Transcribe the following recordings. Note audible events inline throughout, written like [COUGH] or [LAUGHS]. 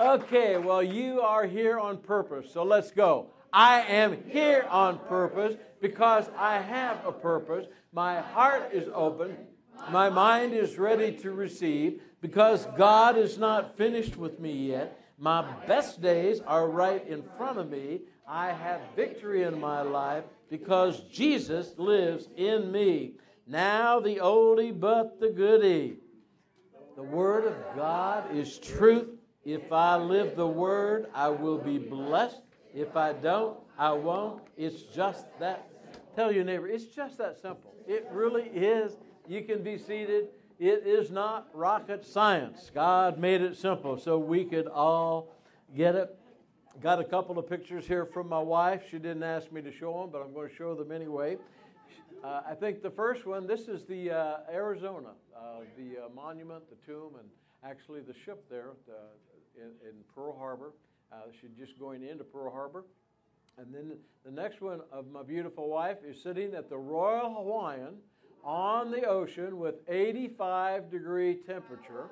Okay, well, you are here on purpose, so let's go. I am here on purpose because I have a purpose. My heart is open. My mind is ready to receive because God is not finished with me yet. My best days are right in front of me. I have victory in my life because Jesus lives in me. Now the oldie but the goodie. The Word of God is truth. If I live the Word, I will be blessed. If I don't, I won't. It's just that. Tell your neighbor, it's just that simple. It really is. You can be seated. It is not rocket science. God made it simple so we could all get it. Got a couple of pictures here from my wife. She didn't ask me to show them, but I'm going to show them anyway. Uh, I think the first one, this is the uh, Arizona, uh, the uh, monument, the tomb, and actually the ship there uh, in, in, Pearl Harbor. Uh, she's just going into Pearl Harbor. And then the next one of my beautiful wife is sitting at the Royal Hawaiian on the ocean with 85 degree temperature.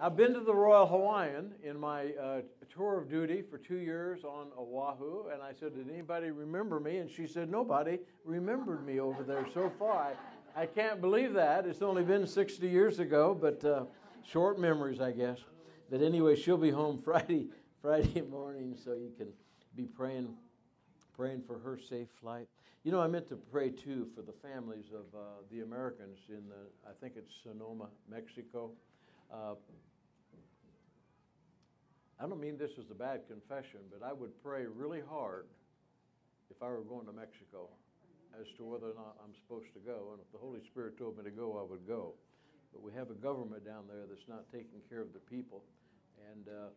I've been to the Royal Hawaiian in my uh, tour of duty for two years on Oahu, and I said, Did anybody remember me? And she said, Nobody remembered me over there so far. I, I can't believe that. It's only been 60 years ago, but uh, short memories, I guess. But anyway, she'll be home [LAUGHS] Friday, Friday morning, so you can be praying, praying for her safe flight. You know, I meant to pray too for the families of uh, the Americans in the, I think it's Sonora, Mexico. Uh, I don't mean this as a bad confession, but I would pray really hard if I were going to Mexico as to whether or not I'm supposed to go. And if the Holy Spirit told me to go, I would go. But we have a government down there that's not taking care of the people. And uh,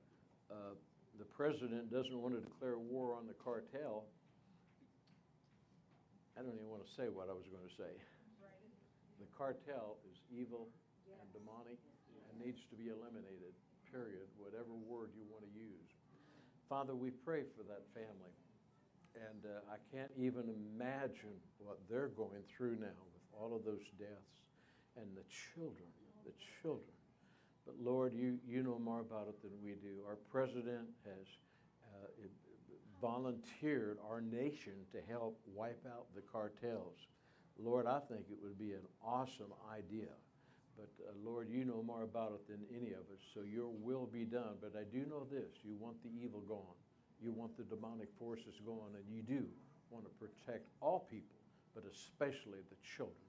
uh, the president doesn't want to declare war on the cartel. I don't even want to say what I was going to say. The cartel is evil and demonic and needs to be eliminated period, whatever word you want to use. Father, we pray for that family. And uh, I can't even imagine what they're going through now with all of those deaths and the children, the children. But Lord, you, you know more about it than we do. Our president has uh, volunteered our nation to help wipe out the cartels. Lord, I think it would be an awesome idea but uh, Lord, you know more about it than any of us, so your will be done. But I do know this you want the evil gone, you want the demonic forces gone, and you do want to protect all people, but especially the children.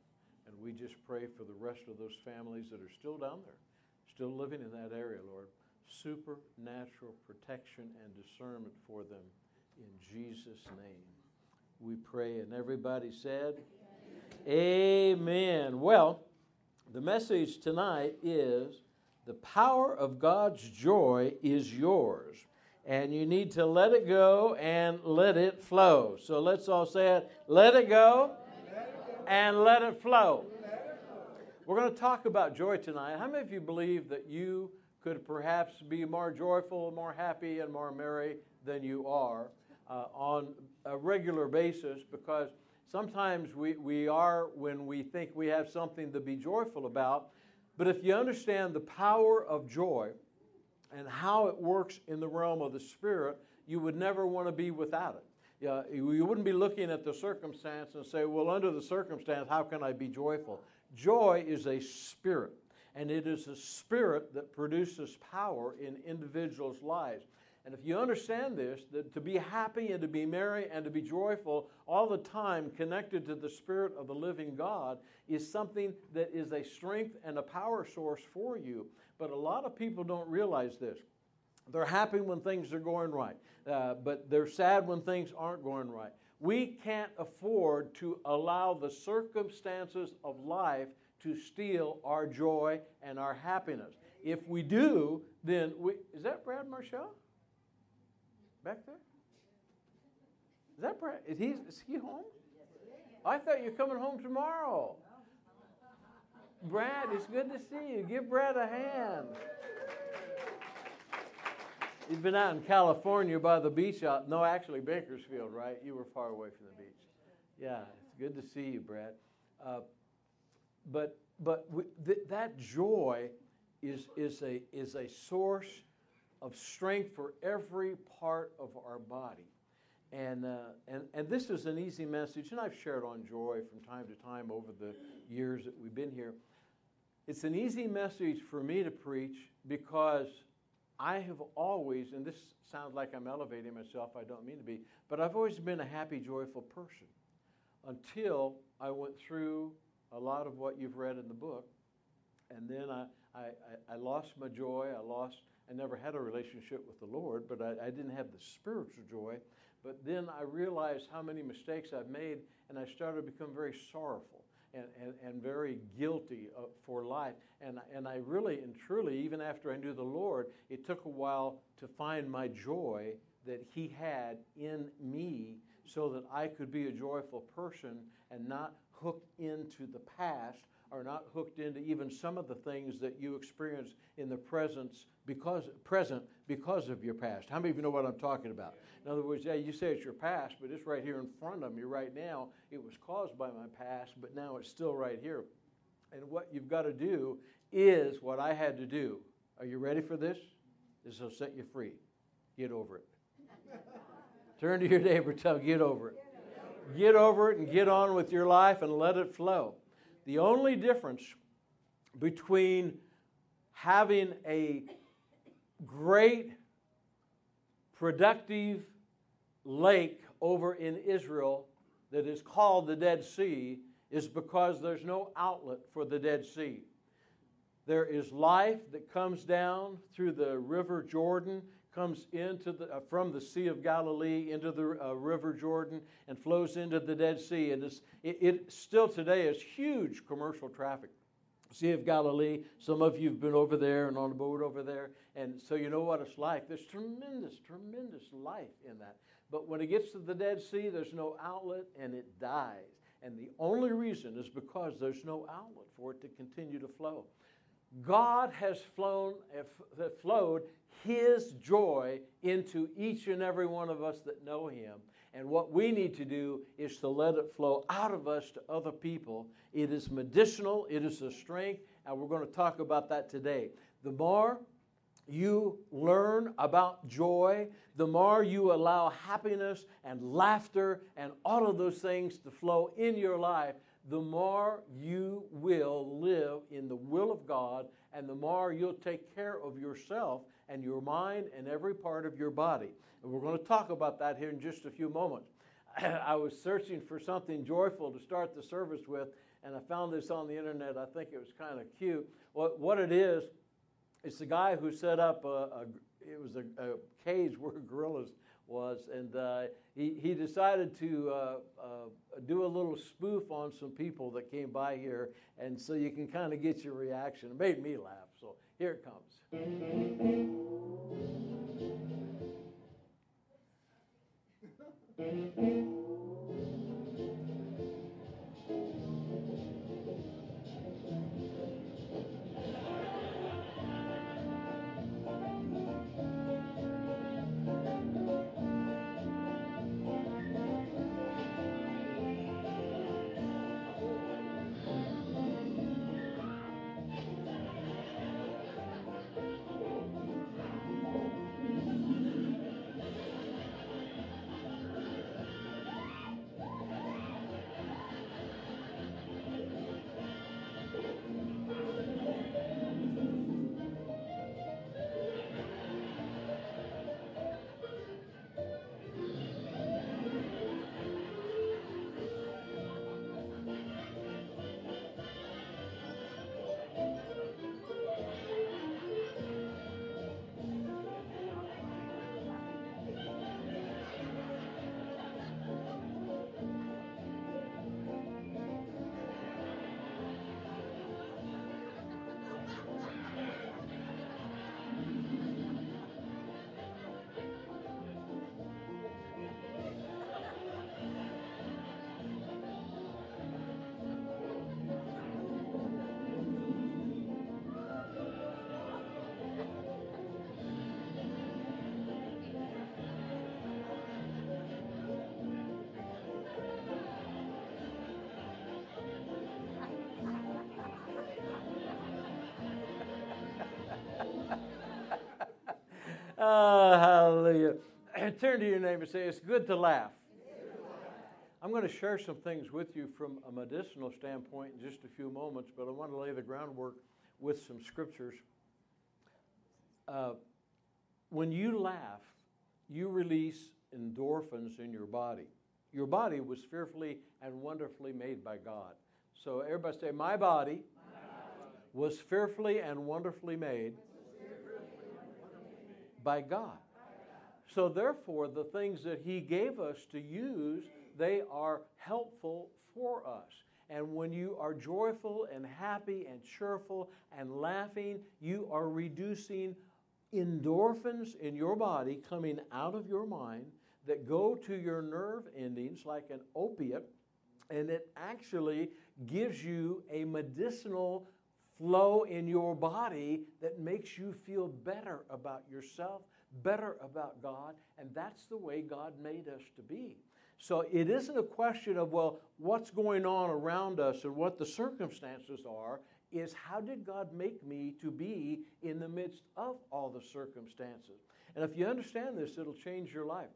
And we just pray for the rest of those families that are still down there, still living in that area, Lord. Supernatural protection and discernment for them in Jesus' name. We pray, and everybody said, Amen. Amen. Well, the message tonight is the power of God's joy is yours. And you need to let it go and let it flow. So let's all say it let it go, and let it flow. We're going to talk about joy tonight. How many of you believe that you could perhaps be more joyful, more happy, and more merry than you are uh, on a regular basis? Because Sometimes we, we are when we think we have something to be joyful about. But if you understand the power of joy and how it works in the realm of the Spirit, you would never want to be without it. Yeah, you wouldn't be looking at the circumstance and say, well, under the circumstance, how can I be joyful? Joy is a spirit, and it is a spirit that produces power in individuals' lives. And if you understand this, that to be happy and to be merry and to be joyful all the time connected to the Spirit of the living God is something that is a strength and a power source for you. But a lot of people don't realize this. They're happy when things are going right, uh, but they're sad when things aren't going right. We can't afford to allow the circumstances of life to steal our joy and our happiness. If we do, then we. Is that Brad Marshall? back there? Is that Brad? Is he, is he home? I thought you were coming home tomorrow. Brad, it's good to see you. Give Brad a hand. You've been out in California by the beach. Out, no, actually, Bakersfield, right? You were far away from the beach. Yeah, it's good to see you, Brad. Uh, but but we, th- that joy is, is, a, is a source of strength for every part of our body. And, uh, and, and this is an easy message, and I've shared on joy from time to time over the years that we've been here. It's an easy message for me to preach because I have always, and this sounds like I'm elevating myself, I don't mean to be, but I've always been a happy, joyful person until I went through a lot of what you've read in the book. And then I, I, I lost my joy. I lost, I never had a relationship with the Lord, but I, I didn't have the spiritual joy. But then I realized how many mistakes I've made, and I started to become very sorrowful and, and, and very guilty uh, for life. And, and I really and truly, even after I knew the Lord, it took a while to find my joy that He had in me so that I could be a joyful person and not hooked into the past or not hooked into even some of the things that you experience in the presence because present because of your past. How many of you know what I'm talking about? In other words, yeah, you say it's your past, but it's right here in front of me right now. It was caused by my past, but now it's still right here. And what you've got to do is what I had to do. Are you ready for this? This will set you free. Get over it. [LAUGHS] Turn to your neighbor, tell him, get over it. Get over it and get on with your life and let it flow. The only difference between having a great, productive lake over in Israel that is called the Dead Sea is because there's no outlet for the Dead Sea. There is life that comes down through the River Jordan comes into the, uh, from the Sea of Galilee into the uh, River Jordan and flows into the Dead Sea. And it, it still today is huge commercial traffic. Sea of Galilee, some of you have been over there and on a boat over there, and so you know what it's like. There's tremendous, tremendous life in that. But when it gets to the Dead Sea, there's no outlet and it dies. And the only reason is because there's no outlet for it to continue to flow. God has flown, flowed His joy into each and every one of us that know Him. And what we need to do is to let it flow out of us to other people. It is medicinal, it is a strength, and we're going to talk about that today. The more you learn about joy, the more you allow happiness and laughter and all of those things to flow in your life, the more you will live in the will of God and the more you'll take care of yourself and your mind and every part of your body. And we're going to talk about that here in just a few moments. [CLEARS THROAT] I was searching for something joyful to start the service with, and I found this on the internet. I think it was kind of cute. What, what it is, it's the guy who set up a, a it was a, a cage where gorillas was, and uh, he, he decided to uh, uh, do a little spoof on some people that came by here, and so you can kind of get your reaction. It made me laugh, so here it comes. [LAUGHS] Turn to your neighbor and say, It's good to laugh. I'm going to share some things with you from a medicinal standpoint in just a few moments, but I want to lay the groundwork with some scriptures. Uh, when you laugh, you release endorphins in your body. Your body was fearfully and wonderfully made by God. So everybody say, My body, was fearfully and wonderfully made by God. So therefore, the things that He gave us to use, they are helpful for us. And when you are joyful and happy and cheerful and laughing, you are reducing endorphins in your body coming out of your mind that go to your nerve endings like an opiate, and it actually gives you a medicinal flow in your body that makes you feel better about yourself, better about God, and that's the way God made us to be. So it isn't a question of, well, what's going on around us and what the circumstances are. Is how did God make me to be in the midst of all the circumstances? And if you understand this, it'll change your life.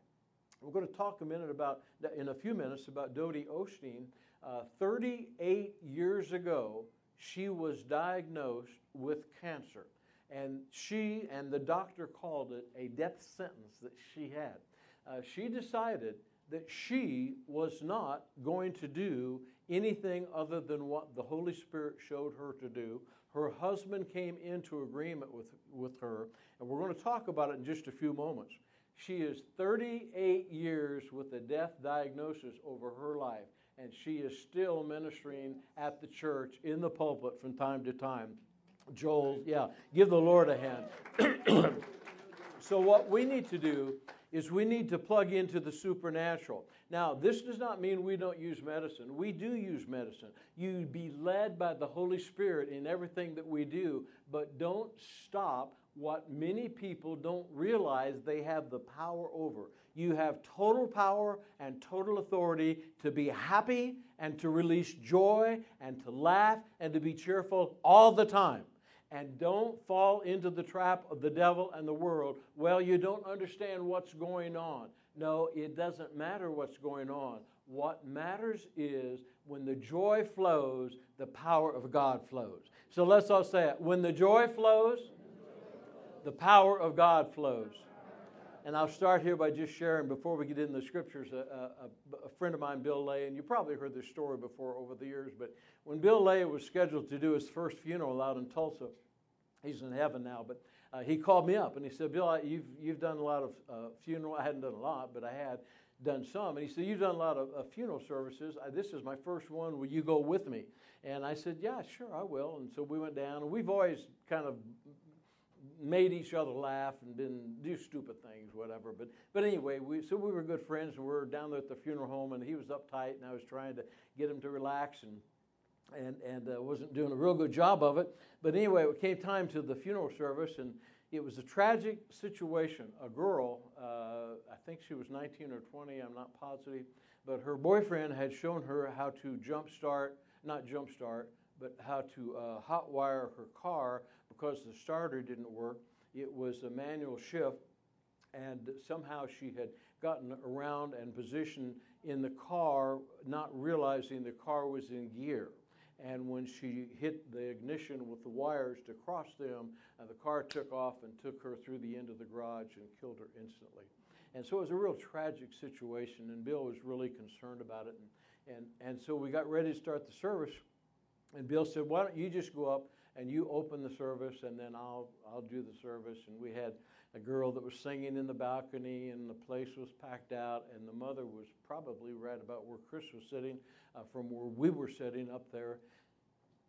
We're going to talk a minute about, in a few minutes, about Dodie Osteen. Uh, 38 years ago, she was diagnosed with cancer. And she and the doctor called it a death sentence that she had. Uh, she decided that she was not going to do anything other than what the Holy Spirit showed her to do. Her husband came into agreement with, with her, and we're going to talk about it in just a few moments. She is 38 years with a death diagnosis over her life and she is still ministering at the church in the pulpit from time to time. Joel, yeah, give the Lord a hand. [CLEARS THROAT] so, what we need to do is we need to plug into the supernatural. Now, this does not mean we don't use medicine. We do use medicine. You be led by the Holy Spirit in everything that we do, but don't stop what many people don't realize they have the power over. You have total power and total authority to be happy and to release joy and to laugh and to be cheerful all the time. And don't fall into the trap of the devil and the world. Well, you don't understand what's going on. No, it doesn't matter what's going on. What matters is when the joy flows, the power of God flows. So let's all say it. When the joy flows, the power of God flows. And I'll start here by just sharing, before we get into the scriptures, a, a, a, friend of mine, Bill Lay, and you probably heard this story before over the years, but when Bill Lay was scheduled to do his first funeral out in Tulsa, he's in heaven now, but uh, he called me up and he said, Bill, you've, you've done a lot of uh, funeral. I hadn't done a lot, but I had done some. And he said, You've done a lot of funeral services. this is my first one. Will you go with me? And I said, Yeah, sure, I will. And so we went down, and we've always kind of made each other laugh and been do stupid things, whatever. But but anyway, we so we were good friends, and we were down there at the funeral home, and he was uptight, and I was trying to get him to relax and. And, and uh, wasn't doing a real good job of it. But anyway, it came time to the funeral service, and it was a tragic situation. A girl, uh, I think she was 19 or 20, I'm not positive, but her boyfriend had shown her how to jump start, not jump start, but how to uh, hotwire her car because the starter didn't work. It was a manual shift, and somehow she had gotten around and positioned in the car, not realizing the car was in gear. And when she hit the ignition with the wires to cross them, uh, the car took off and took her through the end of the garage and killed her instantly. And so it was a real tragic situation, and Bill was really concerned about it. And, and, and so we got ready to start the service, and Bill said, Why don't you just go up and you open the service and then I'll, I'll do the service. And we had a girl that was singing in the balcony and the place was packed out and the mother was probably right about where Chris was sitting uh, from where we were sitting up there.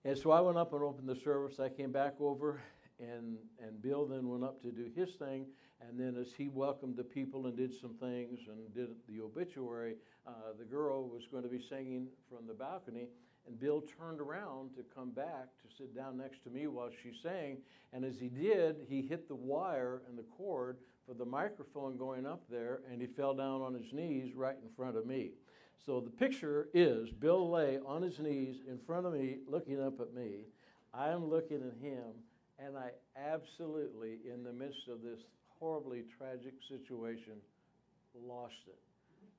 And so I went up and opened the service. I came back over and, and Bill then went up to do his thing. And then as he welcomed the people and did some things and did the obituary, uh, the girl was going to be singing from the balcony. And Bill turned around to come back to sit down next to me while she sang. And as he did, he hit the wire and the cord for the microphone going up there, and he fell down on his knees right in front of me. So the picture is Bill lay on his knees in front of me, looking up at me. I am looking at him, and I absolutely, in the midst of this horribly tragic situation, lost it,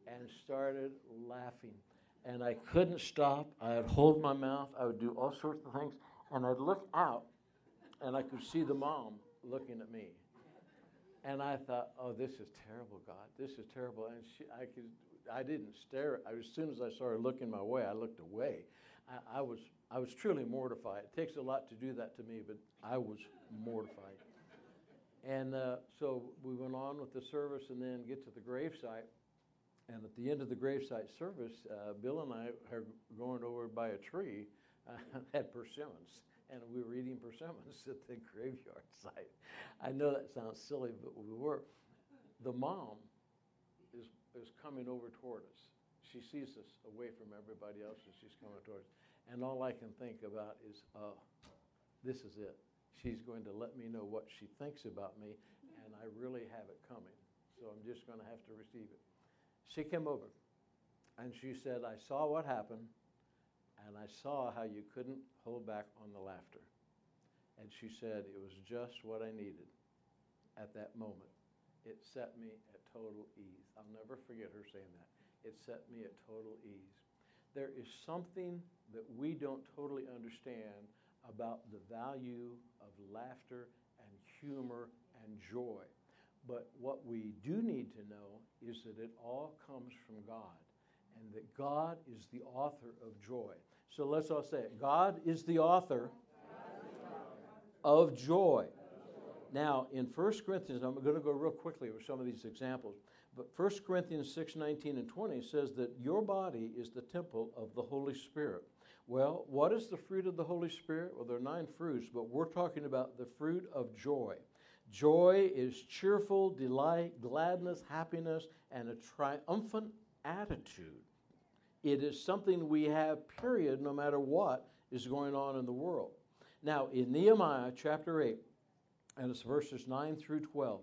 and started laughing. And I couldn't stop. I'd hold my mouth. I would do all sorts of things. And I'd look out, and I could see the mom looking at me. And I thought, oh, this is terrible, God. This is terrible. And she, I could, I didn't stare. I, as soon as I saw her looking my way, I looked away. I, I was, I was truly mortified. It takes a lot to do that to me, but I was mortified. And uh, so we went on with the service and then get to the gravesite. And at the end of the gravesite service, uh, Bill and I are going over by a tree [LAUGHS] uh, had persimmons, and we were eating persimmons [LAUGHS] at the graveyard site. I know that sounds silly, but we were. The mom is, is coming over toward us. She sees us away from everybody else and she's coming towards us. And all I can think about is, oh, this is it. She's going to let me know what she thinks about me, and I really have it coming. So I'm just going to have to receive it. She came over, and she said, I saw what happened, and I saw how you couldn't hold back on the laughter. And she said, It was just what I needed at that moment. It set me at total ease. I'll never forget her saying that. It set me at total ease. There is something that we don't totally understand about the value of laughter and humor and joy. But what we do need to know is that it all comes from God and that God is the author of joy. So let's all say it God is the author of joy. Now, in 1 Corinthians, I'm going to go real quickly with some of these examples. But 1 Corinthians 6 19 and 20 says that your body is the temple of the Holy Spirit. Well, what is the fruit of the Holy Spirit? Well, there are nine fruits, but we're talking about the fruit of joy. Joy is cheerful delight, gladness, happiness, and a triumphant attitude. It is something we have, period, no matter what is going on in the world. Now, in Nehemiah chapter 8, and it's verses 9 through 12,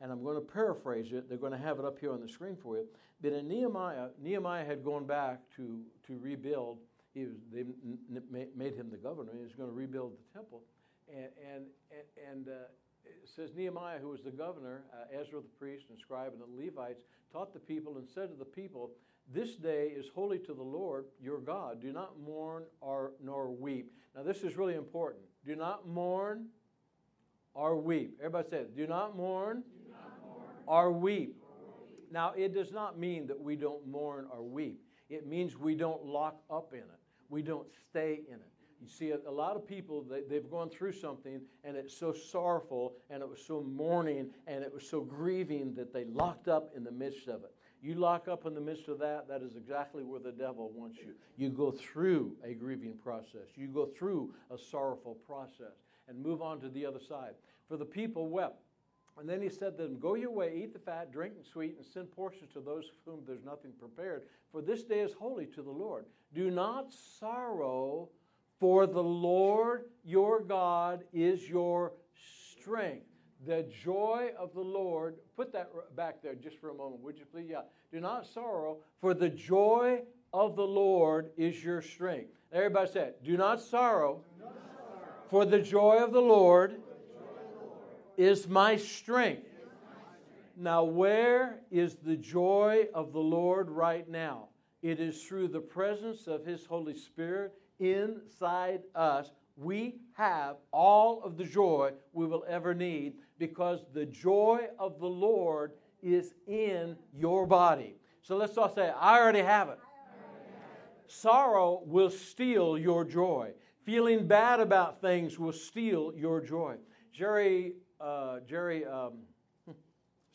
and I'm going to paraphrase it. They're going to have it up here on the screen for you. But in Nehemiah, Nehemiah had gone back to, to rebuild. He was, they made him the governor. He was going to rebuild the temple. And, and, and uh, it says Nehemiah, who was the governor, uh, Ezra the priest and scribe and the Levites, taught the people and said to the people, This day is holy to the Lord your God. Do not mourn or nor weep. Now, this is really important. Do not mourn or weep. Everybody say it. Do not mourn, Do not mourn or, weep. or weep. Now, it does not mean that we don't mourn or weep. It means we don't lock up in it. We don't stay in it. You see, a lot of people, they, have gone through something and it's so sorrowful and it was so mourning and it was so grieving that they locked up in the midst of it. You lock up in the midst of that, that is exactly where the devil wants you. You go through a grieving process, you go through a sorrowful process and move on to the other side. For the people wept. And then he said to them, Go your way, eat the fat, drink the sweet, and send portions to those for whom there's nothing prepared. For this day is holy to the Lord. Do not sorrow for the Lord your God is your strength. The joy of the Lord, put that back there just for a moment, would you please? Yeah. Do not sorrow, for the joy of the Lord is your strength. Everybody said. Do not sorrow, for the joy of the Lord is my strength. Now, where is the joy of the Lord right now? It is through the presence of His Holy Spirit inside us, we have all of the joy we will ever need because the joy of the Lord is in your body. So let's all say, I already have it. Sorrow will steal your joy. Feeling bad about things will steal your joy. Jerry, uh, Jerry um, [LAUGHS]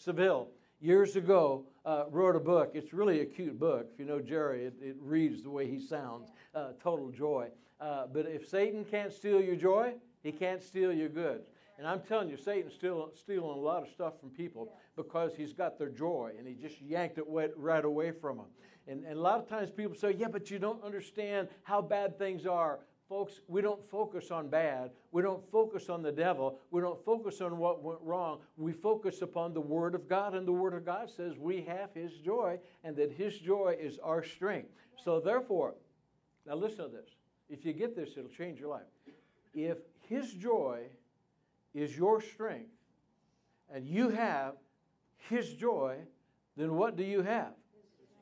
Savelle, years ago, uh, wrote a book. It's really a cute book. If you know Jerry, it, it reads the way he sounds uh, total joy. Uh, but if Satan can't steal your joy, he can't steal your goods. And I'm telling you, Satan's still stealing a lot of stuff from people because he's got their joy and he just yanked it right away from them. And, and a lot of times people say, yeah, but you don't understand how bad things are. Folks, we don't focus on bad. We don't focus on the devil. We don't focus on what went wrong. We focus upon the Word of God, and the Word of God says we have His joy and that His joy is our strength. So, therefore, now, listen to this. If you get this, it'll change your life. If His joy is your strength, and you have His joy, then what do you have?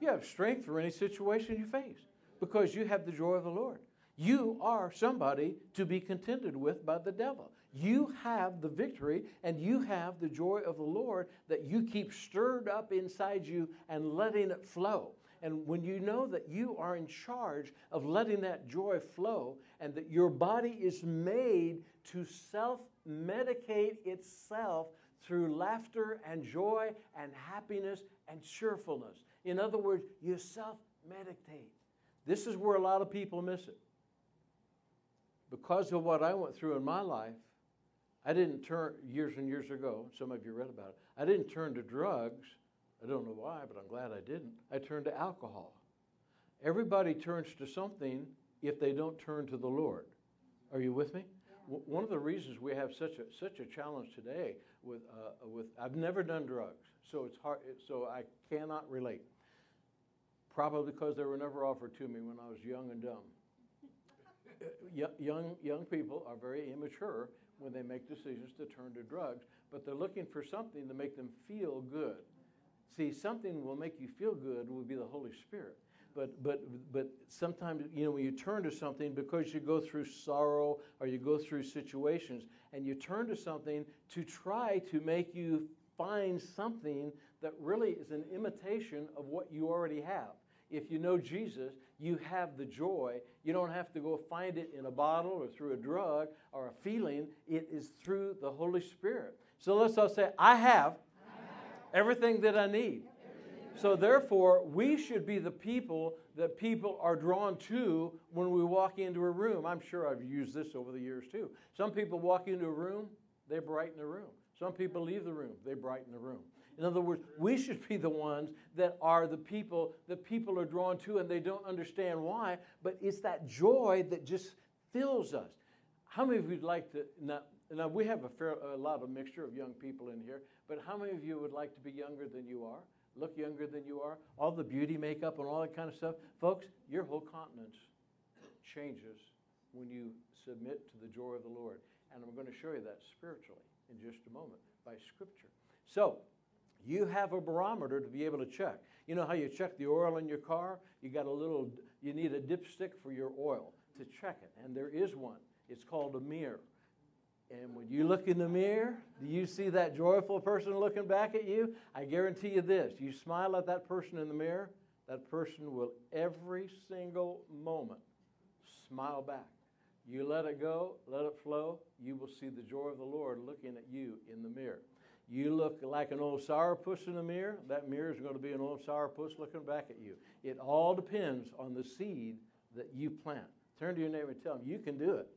You have strength for any situation you face because you have the joy of the Lord. You are somebody to be contended with by the devil. You have the victory and you have the joy of the Lord that you keep stirred up inside you and letting it flow. And when you know that you are in charge of letting that joy flow and that your body is made to self medicate itself through laughter and joy and happiness and cheerfulness. In other words, you self medicate. This is where a lot of people miss it. Because of what I went through in my life, I didn't turn, years and years ago, some of you read about it, I didn't turn to drugs. I don't know why, but I'm glad I didn't. I turned to alcohol. Everybody turns to something if they don't turn to the Lord. Are you with me? one of the reasons we have such a such a challenge today with uh, with I've never done drugs, so it's hard. So I cannot relate. Probably because they were never offered to me when I was young and dumb. Young young people are very immature when they make decisions to turn to drugs, but they're looking for something to make them feel good. See, something will make you feel good will be the Holy Spirit. But, but, but sometimes, you know, when you turn to something because you go through sorrow or you go through situations and you turn to something to try to make you find something that really is an imitation of what you already have. If you know Jesus, you have the joy. You don't have to go find it in a bottle or through a drug or a feeling. It is through the Holy Spirit. So let's all say, I have, everything that I need. So, therefore, we should be the people that people are drawn to when we walk into a room. I'm sure I've used this over the years too. Some people walk into a room, they brighten the room. Some people leave the room, they brighten the room. In other words, we should be the ones that are the people that people are drawn to and they don't understand why, but it's that joy that just fills us. How many of you'd like to? Now, now we have a, fair, a lot of mixture of young people in here, but how many of you would like to be younger than you are? look younger than you are, all the beauty makeup and all that kind of stuff. Folks, your whole countenance changes when you submit to the joy of the Lord. And I'm going to show you that spiritually in just a moment by Scripture. So, you have a barometer to be able to check. You know how you check the oil in your car? You got a little, you need a dipstick for your oil to check it. And there is one. It's called a mirror. And when you look in the mirror, do you see that joyful person looking back at you? I guarantee you this you smile at that person in the mirror, that person will every single moment smile back. You let it go, let it flow, you will see the joy of the Lord looking at you in the mirror. You look like an old sourpuss in the mirror, that mirror is going to be an old sourpuss looking back at you. It all depends on the seed that you plant. Turn to your neighbor and tell them, you can do it.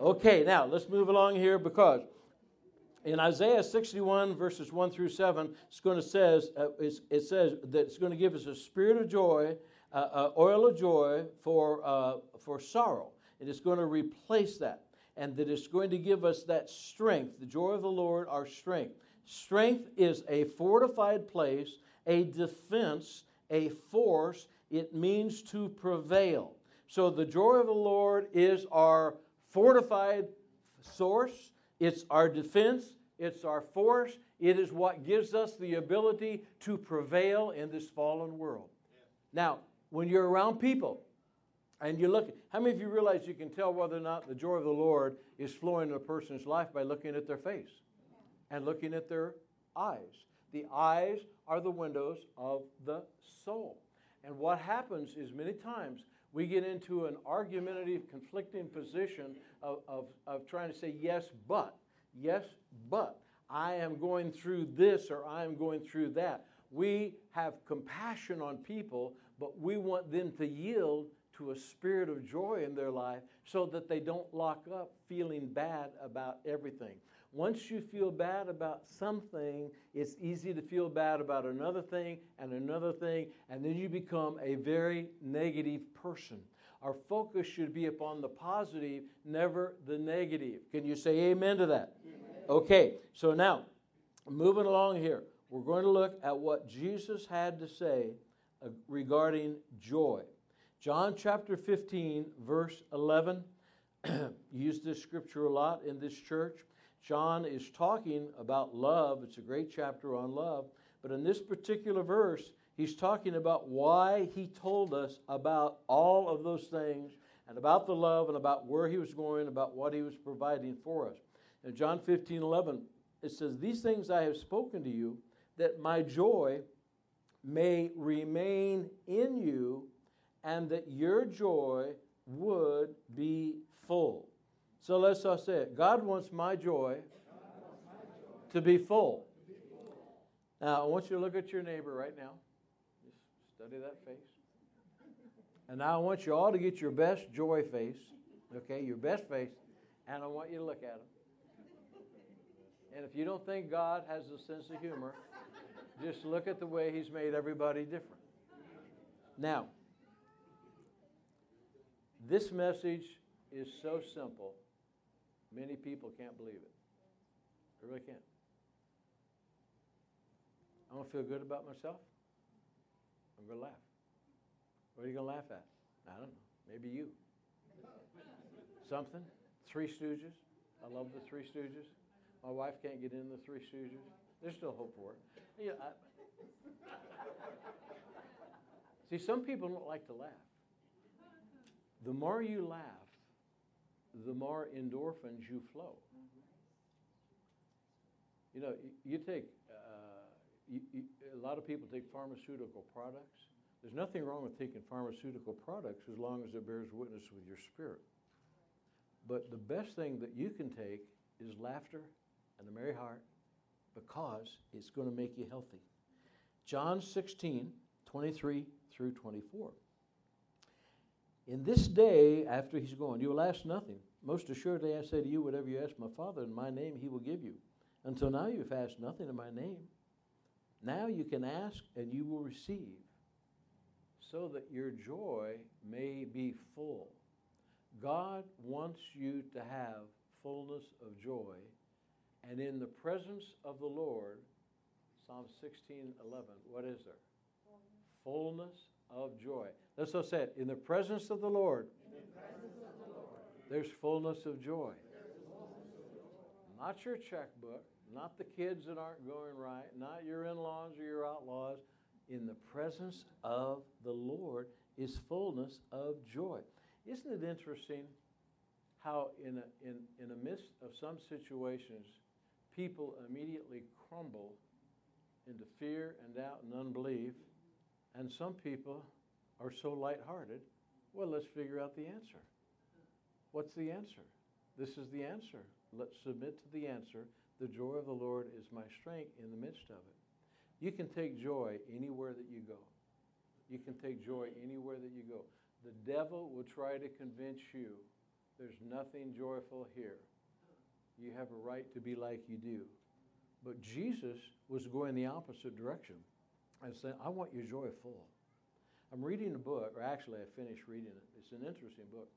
Okay, now let's move along here because in Isaiah 61 verses 1 through 7, it's going to says uh, it says that it's going to give us a spirit of joy, uh, uh, oil of joy for uh, for sorrow, and it's going to replace that, and that it's going to give us that strength, the joy of the Lord, our strength. Strength is a fortified place, a defense, a force. It means to prevail. So the joy of the Lord is our fortified source, it's our defense, it's our force, it is what gives us the ability to prevail in this fallen world. Now, when you're around people and you look, how many of you realize you can tell whether or not the joy of the Lord is flowing in a person's life by looking at their face and looking at their eyes? The eyes are the windows of the soul. And what happens is many times we get into an argumentative, conflicting position of, of, of trying to say, yes, but, yes, but, I am going through this or I am going through that. We have compassion on people, but we want them to yield to a spirit of joy in their life so that they don't lock up feeling bad about everything. Once you feel bad about something, it's easy to feel bad about another thing and another thing, and then you become a very negative person. Our focus should be upon the positive, never the negative. Can you say amen to that? Amen. Okay, so now, moving along here, we're going to look at what Jesus had to say uh, regarding joy. John chapter 15, verse 11. [CLEARS THROAT] Use this scripture a lot in this church. John is talking about love. It's a great chapter on love. But in this particular verse, he's talking about why he told us about all of those things and about the love and about where he was going, about what he was providing for us. In John 15 11, it says, These things I have spoken to you, that my joy may remain in you, and that your joy would be full. So let's all say it. God wants my joy, to be full. Now, I want you to look at your neighbor right now. Just study that face. And now I want you all to get your best joy face, okay, your best face, and I want you to look at him. And if you don't think God has a sense of humor, just look at the way He's made everybody different. Now, this message is so simple, many people can't believe it. They really can't. Going to feel good about myself. I'm going to laugh. What are you going to laugh at? I don't know. Maybe you. Something? Three Stooges. I love the Three Stooges. My wife can't get in the Three Stooges. There's still hope for it. I, see, some people don't like to laugh. The more you laugh, the more endorphins you flow. You know, you, take, uh, you, you, a lot of people take pharmaceutical products. There's nothing wrong with taking pharmaceutical products as long as it bears witness with your spirit. But the best thing that you can take is laughter and a merry heart because it's going to make you healthy. John 16, 23 through 24. In this day, after he's gone, you will ask nothing. Most assuredly, I say to you, whatever you ask my Father in my name, he will give you. Until now, you've asked nothing in my name. Now you can ask and you will receive, so that your joy may be full. God wants you to have fullness of joy and in the presence of the Lord, Psalm 16, 11, what is there? Fullness of joy. Let's all say it. In the presence of the Lord, the Lord there's fullness of joy. fullness of joy. Not your checkbook, not the kids that aren't going right, not your in laws or your outlaws. In the presence of the Lord is fullness of joy. Isn't it interesting how, in a, in, in the midst of some situations, people immediately crumble into fear and doubt and unbelief, and some people are so lighthearted. Well, let's figure out the answer. What's the answer? This is the answer. Let's submit to the answer. The joy of the Lord is my strength in the midst of it. You can take joy anywhere that you go. You can take joy anywhere that you go. The devil will try to convince you there's nothing joyful here you have a right to be like you do. But Jesus was going the opposite direction and saying, I want your joy full. I'm reading a book, or actually, I finished reading it. It's an interesting book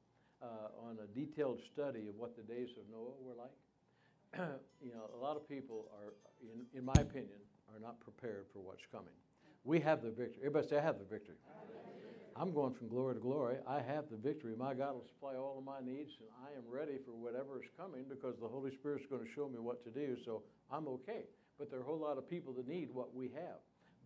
uh, on a detailed study of what the days of Noah were like. [CLEARS THROAT] you know, a lot of people are, in, in my opinion, are not prepared for what's coming. We have the victory. Everybody say, I have the victory. I'm going from glory to glory. I have the victory. My God will supply all of my needs, and I am ready for whatever is coming because the Holy Spirit is going to show me what to do, so I'm okay. But there are a whole lot of people that need what we have.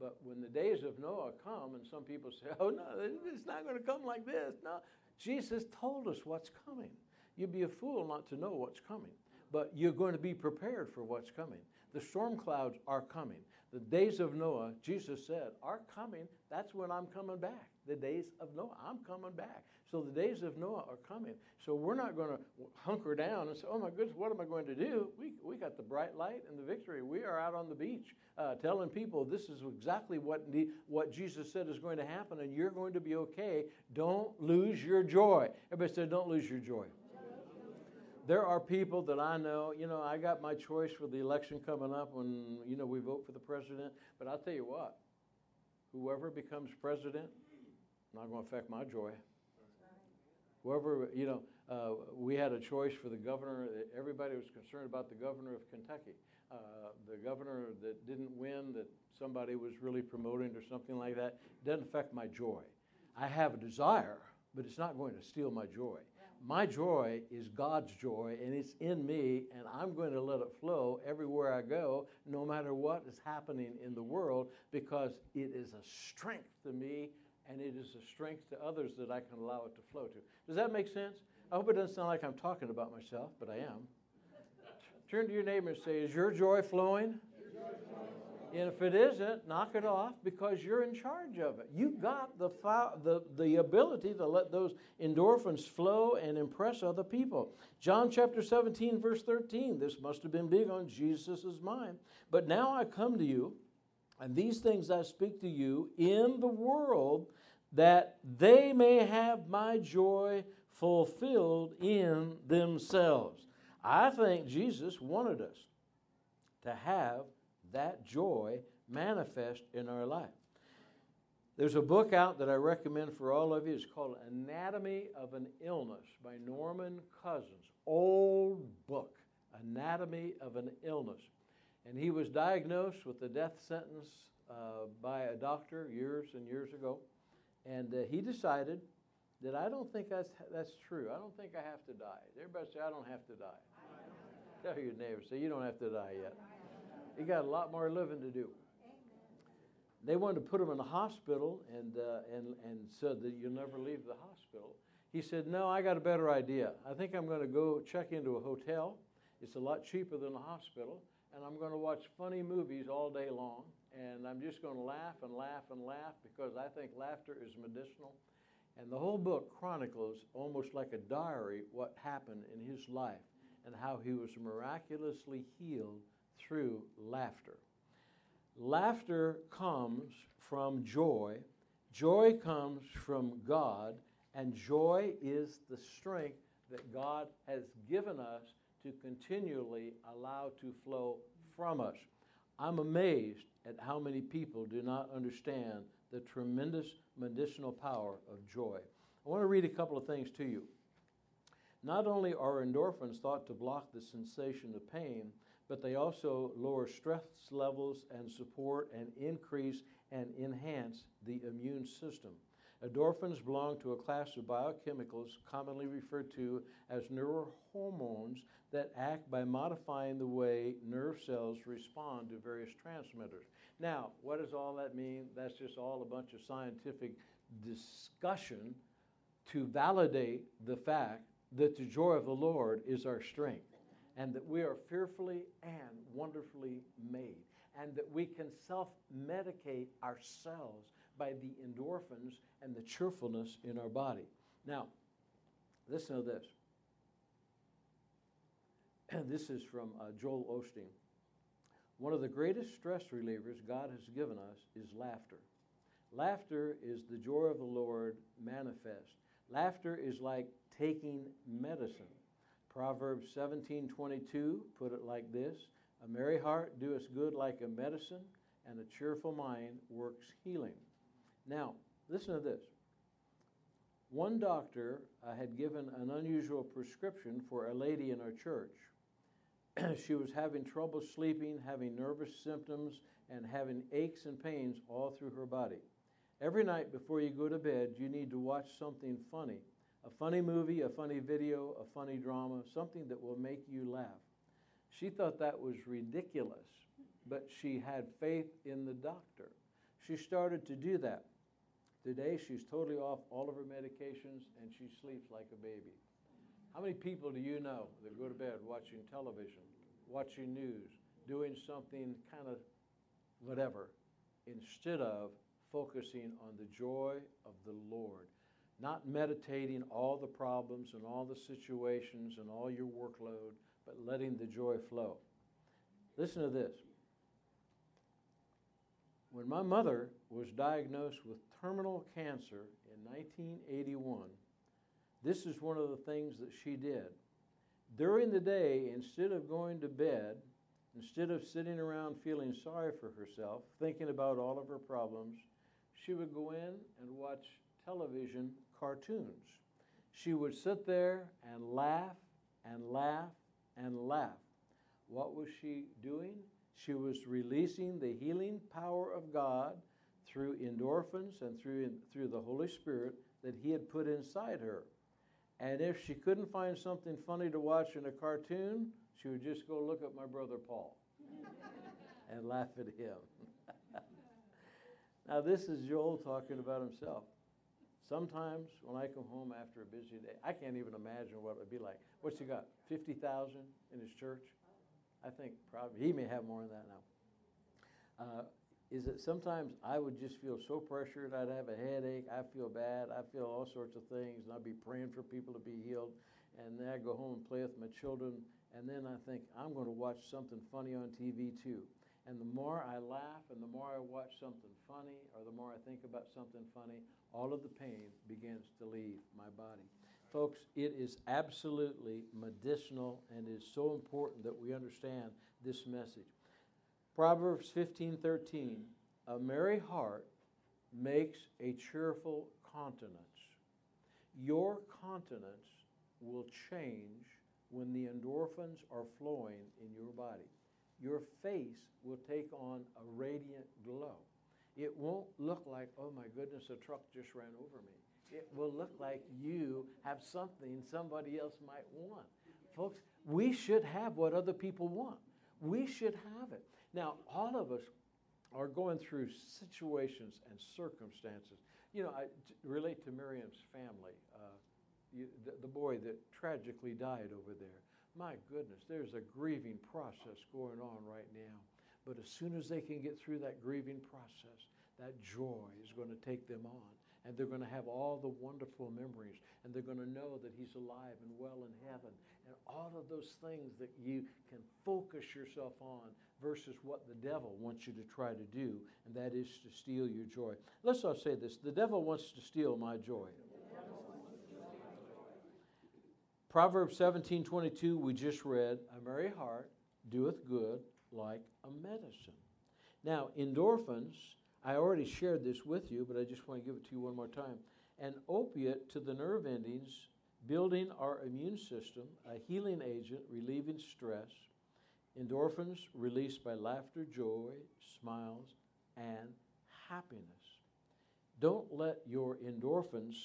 But when the days of Noah come, and some people say, [LAUGHS] oh, no, it's not going to come like this. No, Jesus told us what's coming. You'd be a fool not to know what's coming, but you're going to be prepared for what's coming. The storm clouds are coming. The days of Noah, Jesus said, are coming. That's when I'm coming back. The days of Noah, I'm coming back. So the days of Noah are coming. So we're not going to hunker down and say, oh my goodness, what am I going to do? We, we got the bright light and the victory. We are out on the beach uh, telling people this is exactly what, what Jesus said is going to happen and you're going to be okay. Don't lose your joy. Everybody said, don't lose your joy there are people that I know, you know, I got my choice for the election coming up when, you know, we vote for the president. But I'll tell you what, whoever becomes president, not going to affect my joy. Whoever, you know, uh, we had a choice for the governor. Everybody was concerned about the governor of Kentucky. Uh, the governor that didn't win, that somebody was really promoting or something like that, doesn't affect my joy. I have a desire, but it's not going to steal my joy. My joy is God's joy, and it's in me, and I'm going to let it flow everywhere I go, no matter what is happening in the world, because it is a strength to me, and it is a strength to others that I can allow it to flow to. Does that make sense? I hope it doesn't sound like I'm talking about myself, but I am. Turn to your neighbor and say, Is your joy flowing? And if it isn't, knock it off because you're in charge of it. You got the, the, the ability to let those endorphins flow and impress other people. John chapter 17, verse 13. This must have been big on Jesus' mind. But now I come to you, and these things I speak to you in the world, that they may have my joy fulfilled in themselves. I think Jesus wanted us to have that joy manifest in our life. There's a book out that I recommend for all of you. It's called Anatomy of an Illness by Norman Cousins. Old book, Anatomy of an Illness. And he was diagnosed with a death sentence uh, by a doctor years and years ago. And uh, he decided that I don't think that's, that's true. I don't think I have to die. Everybody say, I don't have to die. Tell your neighbor, say, you don't have to die yet. You got a lot more living to do. They wanted to put him in the hospital and, uh, and, and said that you'll never leave the hospital. He said, No, I got a better idea. I think I'm going to go check into a hotel. It's a lot cheaper than the hospital. And I'm going to watch funny movies all day long. And I'm just going to laugh and laugh and laugh because I think laughter is medicinal. And the whole book chronicles almost like a diary what happened in his life and how he was miraculously healed through laughter. Laughter comes from joy, joy comes from God, and joy is the strength that God has given us to continually allow to flow from us. I'm amazed at how many people do not understand the tremendous medicinal power of joy. I want to read a couple of things to you. Not only are endorphins thought to block the sensation of pain, but they also lower stress levels and support and increase and enhance the immune system. Endorphins belong to a class of biochemicals commonly referred to as neurohormones that act by modifying the way nerve cells respond to various transmitters. Now, what does all that mean? That's just all a bunch of scientific discussion to validate the fact that the joy of the Lord is our strength and that we are fearfully and wonderfully made, and that we can self medicate ourselves by the endorphins and the cheerfulness in our body. Now, listen to this. [CLEARS THROAT] this is from uh, Joel Osteen. One of the greatest stress relievers God has given us is laughter. Laughter is the joy of the Lord manifest. Laughter is like taking medicine. Proverbs 17:22 put it like this: A merry heart doeth good like a medicine, and a cheerful mind works healing. Now, listen to this. One doctor uh, had given an unusual prescription for a lady in our church. [CLEARS THROAT] she was having trouble sleeping, having nervous symptoms, and having aches and pains all through her body. Every night before you go to bed, you need to watch something funny a funny movie, a funny video, a funny drama, something that will make you laugh. She thought that was ridiculous, but she had faith in the doctor. She started to do that. Today, she's totally off all of her medications and she sleeps like a baby. How many people do you know that go to bed watching television, watching news, doing something kind of whatever, instead of focusing on the joy of the Lord? Not meditating all the problems and all the situations and all your workload, but letting the joy flow. Listen to this. When my mother was diagnosed with terminal cancer in 1981, this is one of the things that she did. During the day, instead of going to bed, instead of sitting around feeling sorry for herself, thinking about all of her problems, she would go in and watch television cartoons. She would sit there and laugh and laugh and laugh. What was she doing? She was releasing the healing power of God through endorphins and through, through the Holy Spirit that He had put inside her. And if she couldn't find something funny to watch in a cartoon, she would just go look at my brother Paul [LAUGHS] and laugh at him. [LAUGHS] now, this is Joel talking about himself. Sometimes when I come home after a busy day, I can't even imagine what it would be like. What's he got? 50,000 in his church? I think probably, he may have more than that now. Uh, is that sometimes I would just feel so pressured. I'd have a headache. I feel bad. I feel all sorts of things. And I'd be praying for people to be healed. And then I'd go home and play with my children. And then I think, I'm going to watch something funny on TV too. And the more I laugh and the more I watch something funny or the more I think about something funny, all of the pain begins to leave my body. Folks, it is absolutely medicinal and is so important that we understand this message. Proverbs 15:13 A merry heart makes a cheerful countenance. Your countenance will change when the endorphins are flowing in your body. Your face will take on a radiant glow. It won't look like, oh my goodness, a truck just ran over me. It will look like you have something somebody else might want. Folks, we should have what other people want. We should have it. Now, all of us are going through situations and circumstances. You know, I relate to Miriam's family, uh, you, the, the boy that tragically died over there. My goodness, there's a grieving process going on right now. But as soon as they can get through that grieving process, that joy is going to take them on. And they're going to have all the wonderful memories. And they're going to know that He's alive and well in heaven. And all of those things that you can focus yourself on versus what the devil wants you to try to do, and that is to steal your joy. Let's all say this the devil wants to steal my joy. Proverbs 17 22, we just read, A merry heart doeth good like a medicine. Now, endorphins, I already shared this with you, but I just want to give it to you one more time. An opiate to the nerve endings, building our immune system, a healing agent, relieving stress, endorphins released by laughter, joy, smiles, and happiness. Don't let your endorphins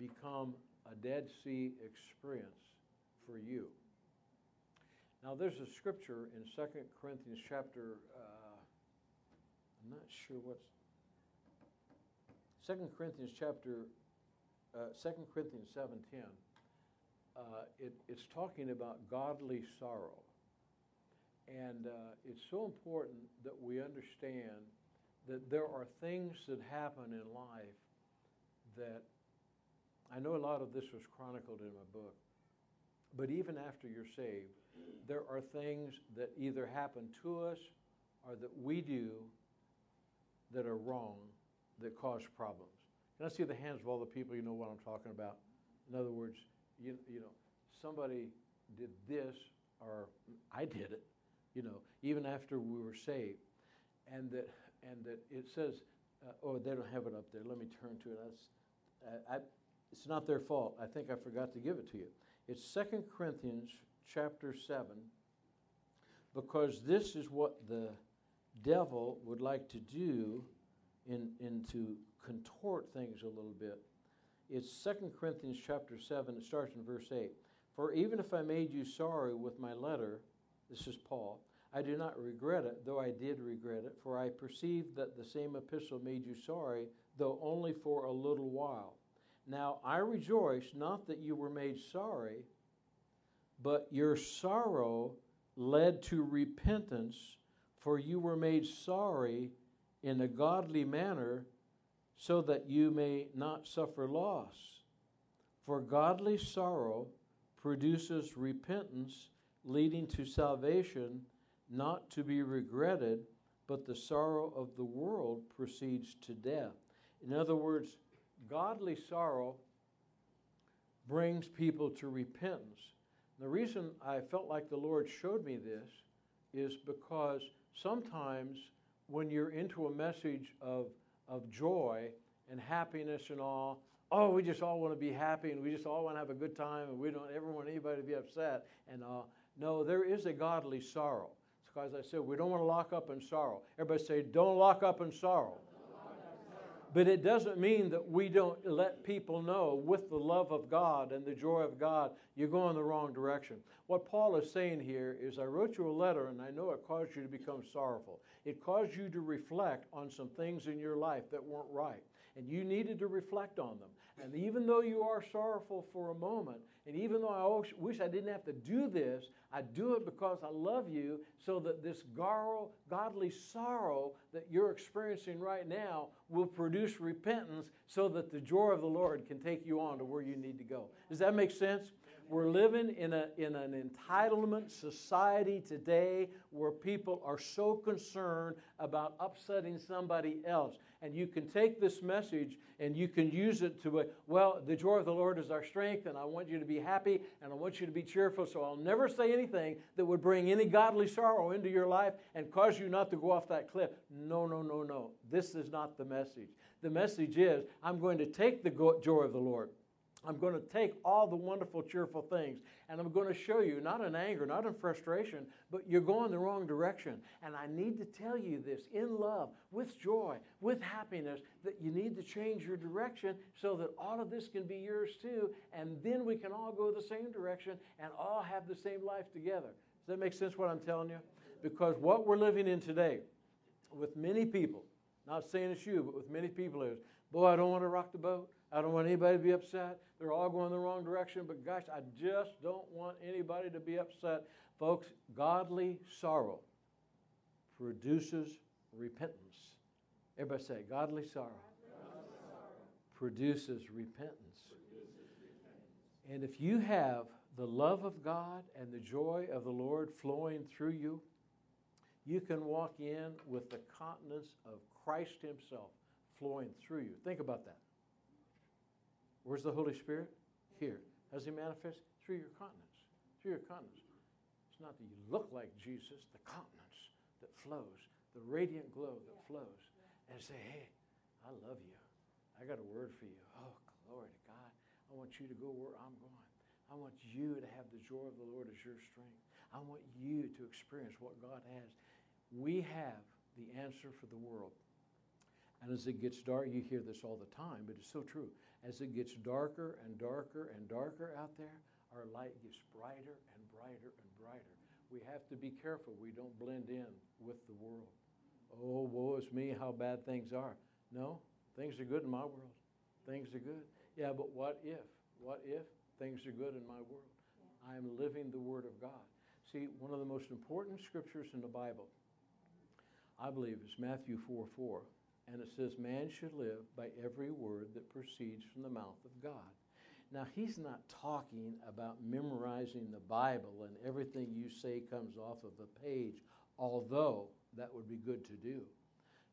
become a Dead Sea experience for you. Now, there's a scripture in 2 Corinthians chapter, uh, I'm not sure what's, 2 Corinthians chapter, uh, 2 Corinthians 7.10, uh, it, it's talking about godly sorrow. And uh, it's so important that we understand that there are things that happen in life that I know a lot of this was chronicled in my book, but even after you're saved, there are things that either happen to us or that we do that are wrong that cause problems. Can I see the hands of all the people you know what I'm talking about? In other words, you, you know, somebody did this or I did it, you know, even after we were saved. And that, and that it says, uh, oh, they don't have it up there. Let me turn to it. Uh, I, it's not their fault. I think I forgot to give it to you. It's Second Corinthians chapter 7, because this is what the devil would like to do in, in to contort things a little bit. It's Second Corinthians chapter 7, it starts in verse 8. For even if I made you sorry with my letter, this is Paul, I do not regret it, though I did regret it, for I perceived that the same epistle made you sorry, though only for a little while. Now I rejoice not that you were made sorry, but your sorrow led to repentance, for you were made sorry in a godly manner, so that you may not suffer loss. For godly sorrow produces repentance, leading to salvation, not to be regretted, but the sorrow of the world proceeds to death. In other words, godly sorrow brings people to repentance. The reason I felt like the Lord showed me this is because sometimes when you're into a message of, of joy and happiness and all, oh, we just all want to be happy and we just all want to have a good time and we don't ever want anybody to be upset and all. No, there is a godly sorrow. Because I said, we don't want to lock up in sorrow. Everybody say, don't lock up in sorrow. But it doesn't mean that we don't let people know with the love of God and the joy of God, you're going the wrong direction. What Paul is saying here is I wrote you a letter and I know it caused you to become sorrowful. It caused you to reflect on some things in your life that weren't right. And you needed to reflect on them. And even though you are sorrowful for a moment, and even though I wish I didn't have to do this, I do it because I love you so that this godly sorrow that you're experiencing right now will produce repentance so that the joy of the Lord can take you on to where you need to go. Does that make sense? We're living in, a, in an entitlement society today where people are so concerned about upsetting somebody else. And you can take this message and you can use it to, uh, well, the joy of the Lord is our strength, and I want you to be happy, and I want you to be cheerful. So I'll never say anything that would bring any godly sorrow into your life and cause you not to go off that cliff. No, no, no, no. This is not the message. The message is, I'm going to take the joy of the Lord. I'm going to take all the wonderful, cheerful things and I'm going to show you, not in anger, not in frustration, but you're going the wrong direction. And I need to tell you this in love, with joy, with happiness, that you need to change your direction so that all of this can be yours too. And then we can all go the same direction and all have the same life together. Does that make sense what I'm telling you? Because what we're living in today, with many people, not saying it's you, but with many people is, boy, I don't want to rock the boat. I don't want anybody to be upset. They're all going the wrong direction, but gosh, I just don't want anybody to be upset. Folks, godly sorrow produces repentance. Everybody say, godly sorrow, godly sorrow. Produces, repentance. produces repentance. And if you have the love of God and the joy of the Lord flowing through you, you can walk in with the continence of Christ Himself flowing through you. Think about that. Where's the Holy Spirit? Here. How does He manifest? Through your countenance. Through your countenance. It's not that you look like Jesus, the countenance that flows, the radiant glow that flows. And say, hey, I love you. I got a word for you. Oh, glory to God. I want you to go where I'm going. I want you to have the joy of the Lord as your strength. I want you to experience what God has. We have the answer for the world. And as it gets dark, you hear this all the time, but it's so true. As it gets darker and darker and darker out there, our light gets brighter and brighter and brighter. We have to be careful we don't blend in with the world. Oh, woe is me, how bad things are. No, things are good in my world. Things are good. Yeah, but what if? What if things are good in my world? I am living the Word of God. See, one of the most important scriptures in the Bible, I believe, is Matthew 4 4 and it says, Man should live by every word that proceeds from the mouth of God. Now, he's not talking about memorizing the Bible and everything you say comes off of a page, although that would be good to do.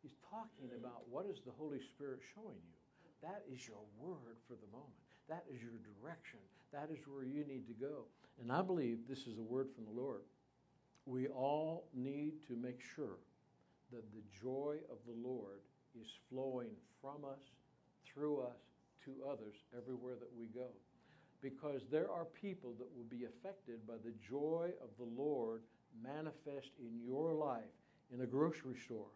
He's talking about what is the Holy Spirit showing you. That is your word for the moment. That is your direction. That is where you need to go. And I believe this is a word from the Lord. We all need to make sure that the joy of the Lord is flowing from us, through us, to others everywhere that we go. Because there are people that will be affected by the joy of the Lord manifest in your life in a grocery store,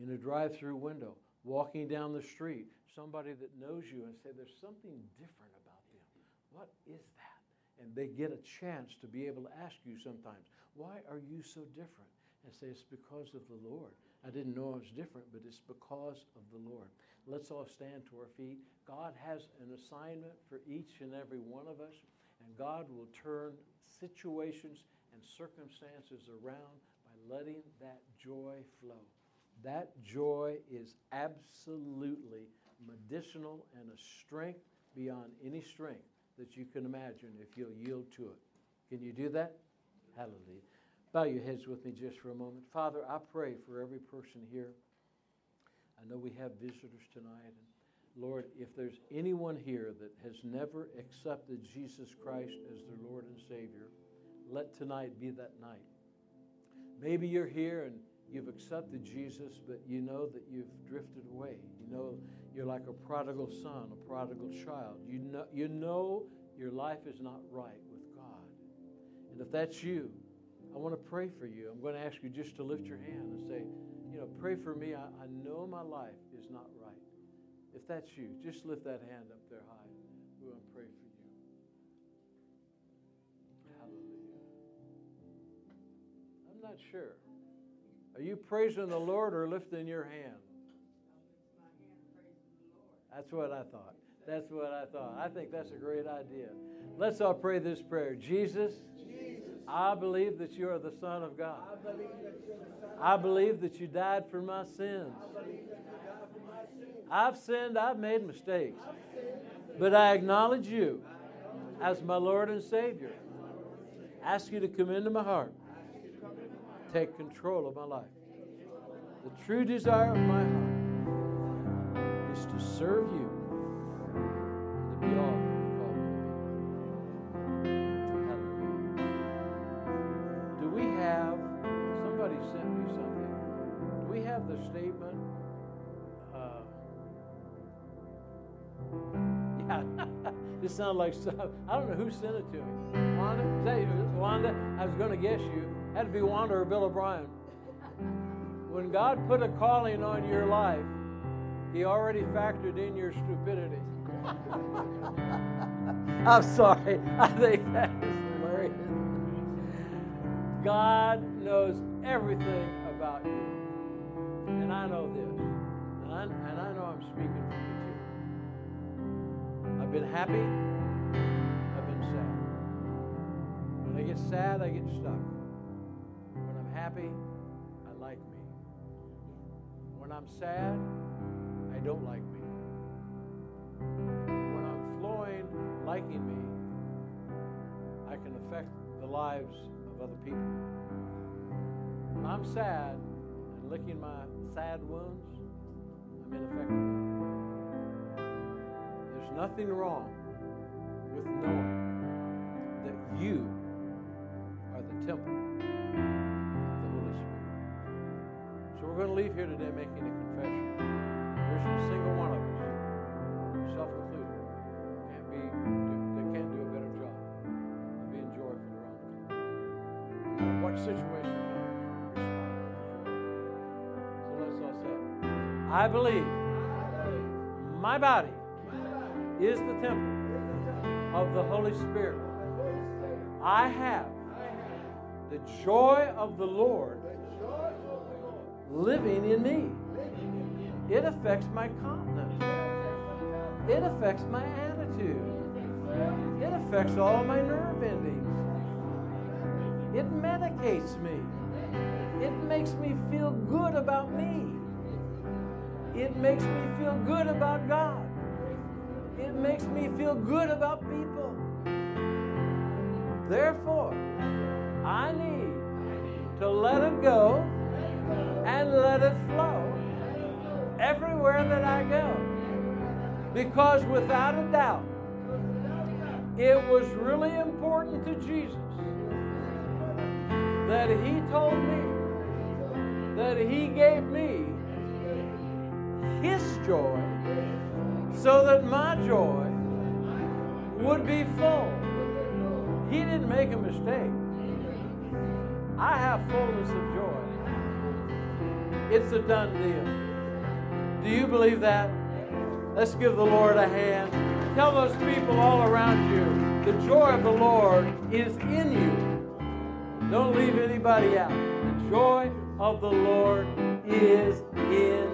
in a drive through window, walking down the street, somebody that knows you and say, There's something different about them. What is that? And they get a chance to be able to ask you sometimes, Why are you so different? And say, It's because of the Lord. I didn't know it was different, but it's because of the Lord. Let's all stand to our feet. God has an assignment for each and every one of us, and God will turn situations and circumstances around by letting that joy flow. That joy is absolutely medicinal and a strength beyond any strength that you can imagine if you'll yield to it. Can you do that? Hallelujah. Bow your heads with me just for a moment. Father, I pray for every person here. I know we have visitors tonight. And Lord, if there's anyone here that has never accepted Jesus Christ as their Lord and Savior, let tonight be that night. Maybe you're here and you've accepted Jesus, but you know that you've drifted away. You know you're like a prodigal son, a prodigal child. You know, you know your life is not right with God. And if that's you, I want to pray for you. I'm going to ask you just to lift your hand and say, you know, pray for me. I, I know my life is not right. If that's you, just lift that hand up there high. We want to pray for you. Hallelujah. I'm not sure. Are you praising the Lord or lifting your hand? That's what I thought. That's what I thought. I think that's a great idea. Let's all pray this prayer. Jesus, I believe that you are the Son of God. I believe that you died for my sins. I've sinned, I've made mistakes. But I acknowledge you as my Lord and Savior. Ask you to come into my heart. Take control of my life. The true desire of my heart is to serve you to be all this sounds like. [LAUGHS] I don't know who sent it to me. Wanda? You? Wanda? I was going to guess you. Had to be Wanda or Bill O'Brien. When God put a calling on your life, He already factored in your stupidity. [LAUGHS] I'm sorry. I think that is hilarious. God knows everything about you. And I know this. And I, and I know I'm speaking. I've been happy. I've been sad. When I get sad, I get stuck. When I'm happy, I like me. When I'm sad, I don't like me. When I'm flowing, liking me, I can affect the lives of other people. When I'm sad and licking my sad wounds, I'm ineffective. Nothing wrong with knowing that you are the temple of the Holy Spirit. So we're going to leave here today making a confession. There's a single one of us, yourself included, can't be that can't do a better job of being joyful around the. No what situation respond with joy. So let's all say. I believe my body is the temple of the Holy Spirit. I have the joy of the Lord living in me. It affects my countenance. It affects my attitude. It affects all my nerve endings. It medicates me. It makes me feel good about me. It makes me feel good about God. It makes me feel good about people. Therefore, I need to let it go and let it flow everywhere that I go. Because without a doubt, it was really important to Jesus that He told me, that He gave me His joy so that my joy would be full. He didn't make a mistake. I have fullness of joy. It's a done deal. Do you believe that? Let's give the Lord a hand. Tell those people all around you the joy of the Lord is in you. Don't leave anybody out. The joy of the Lord is in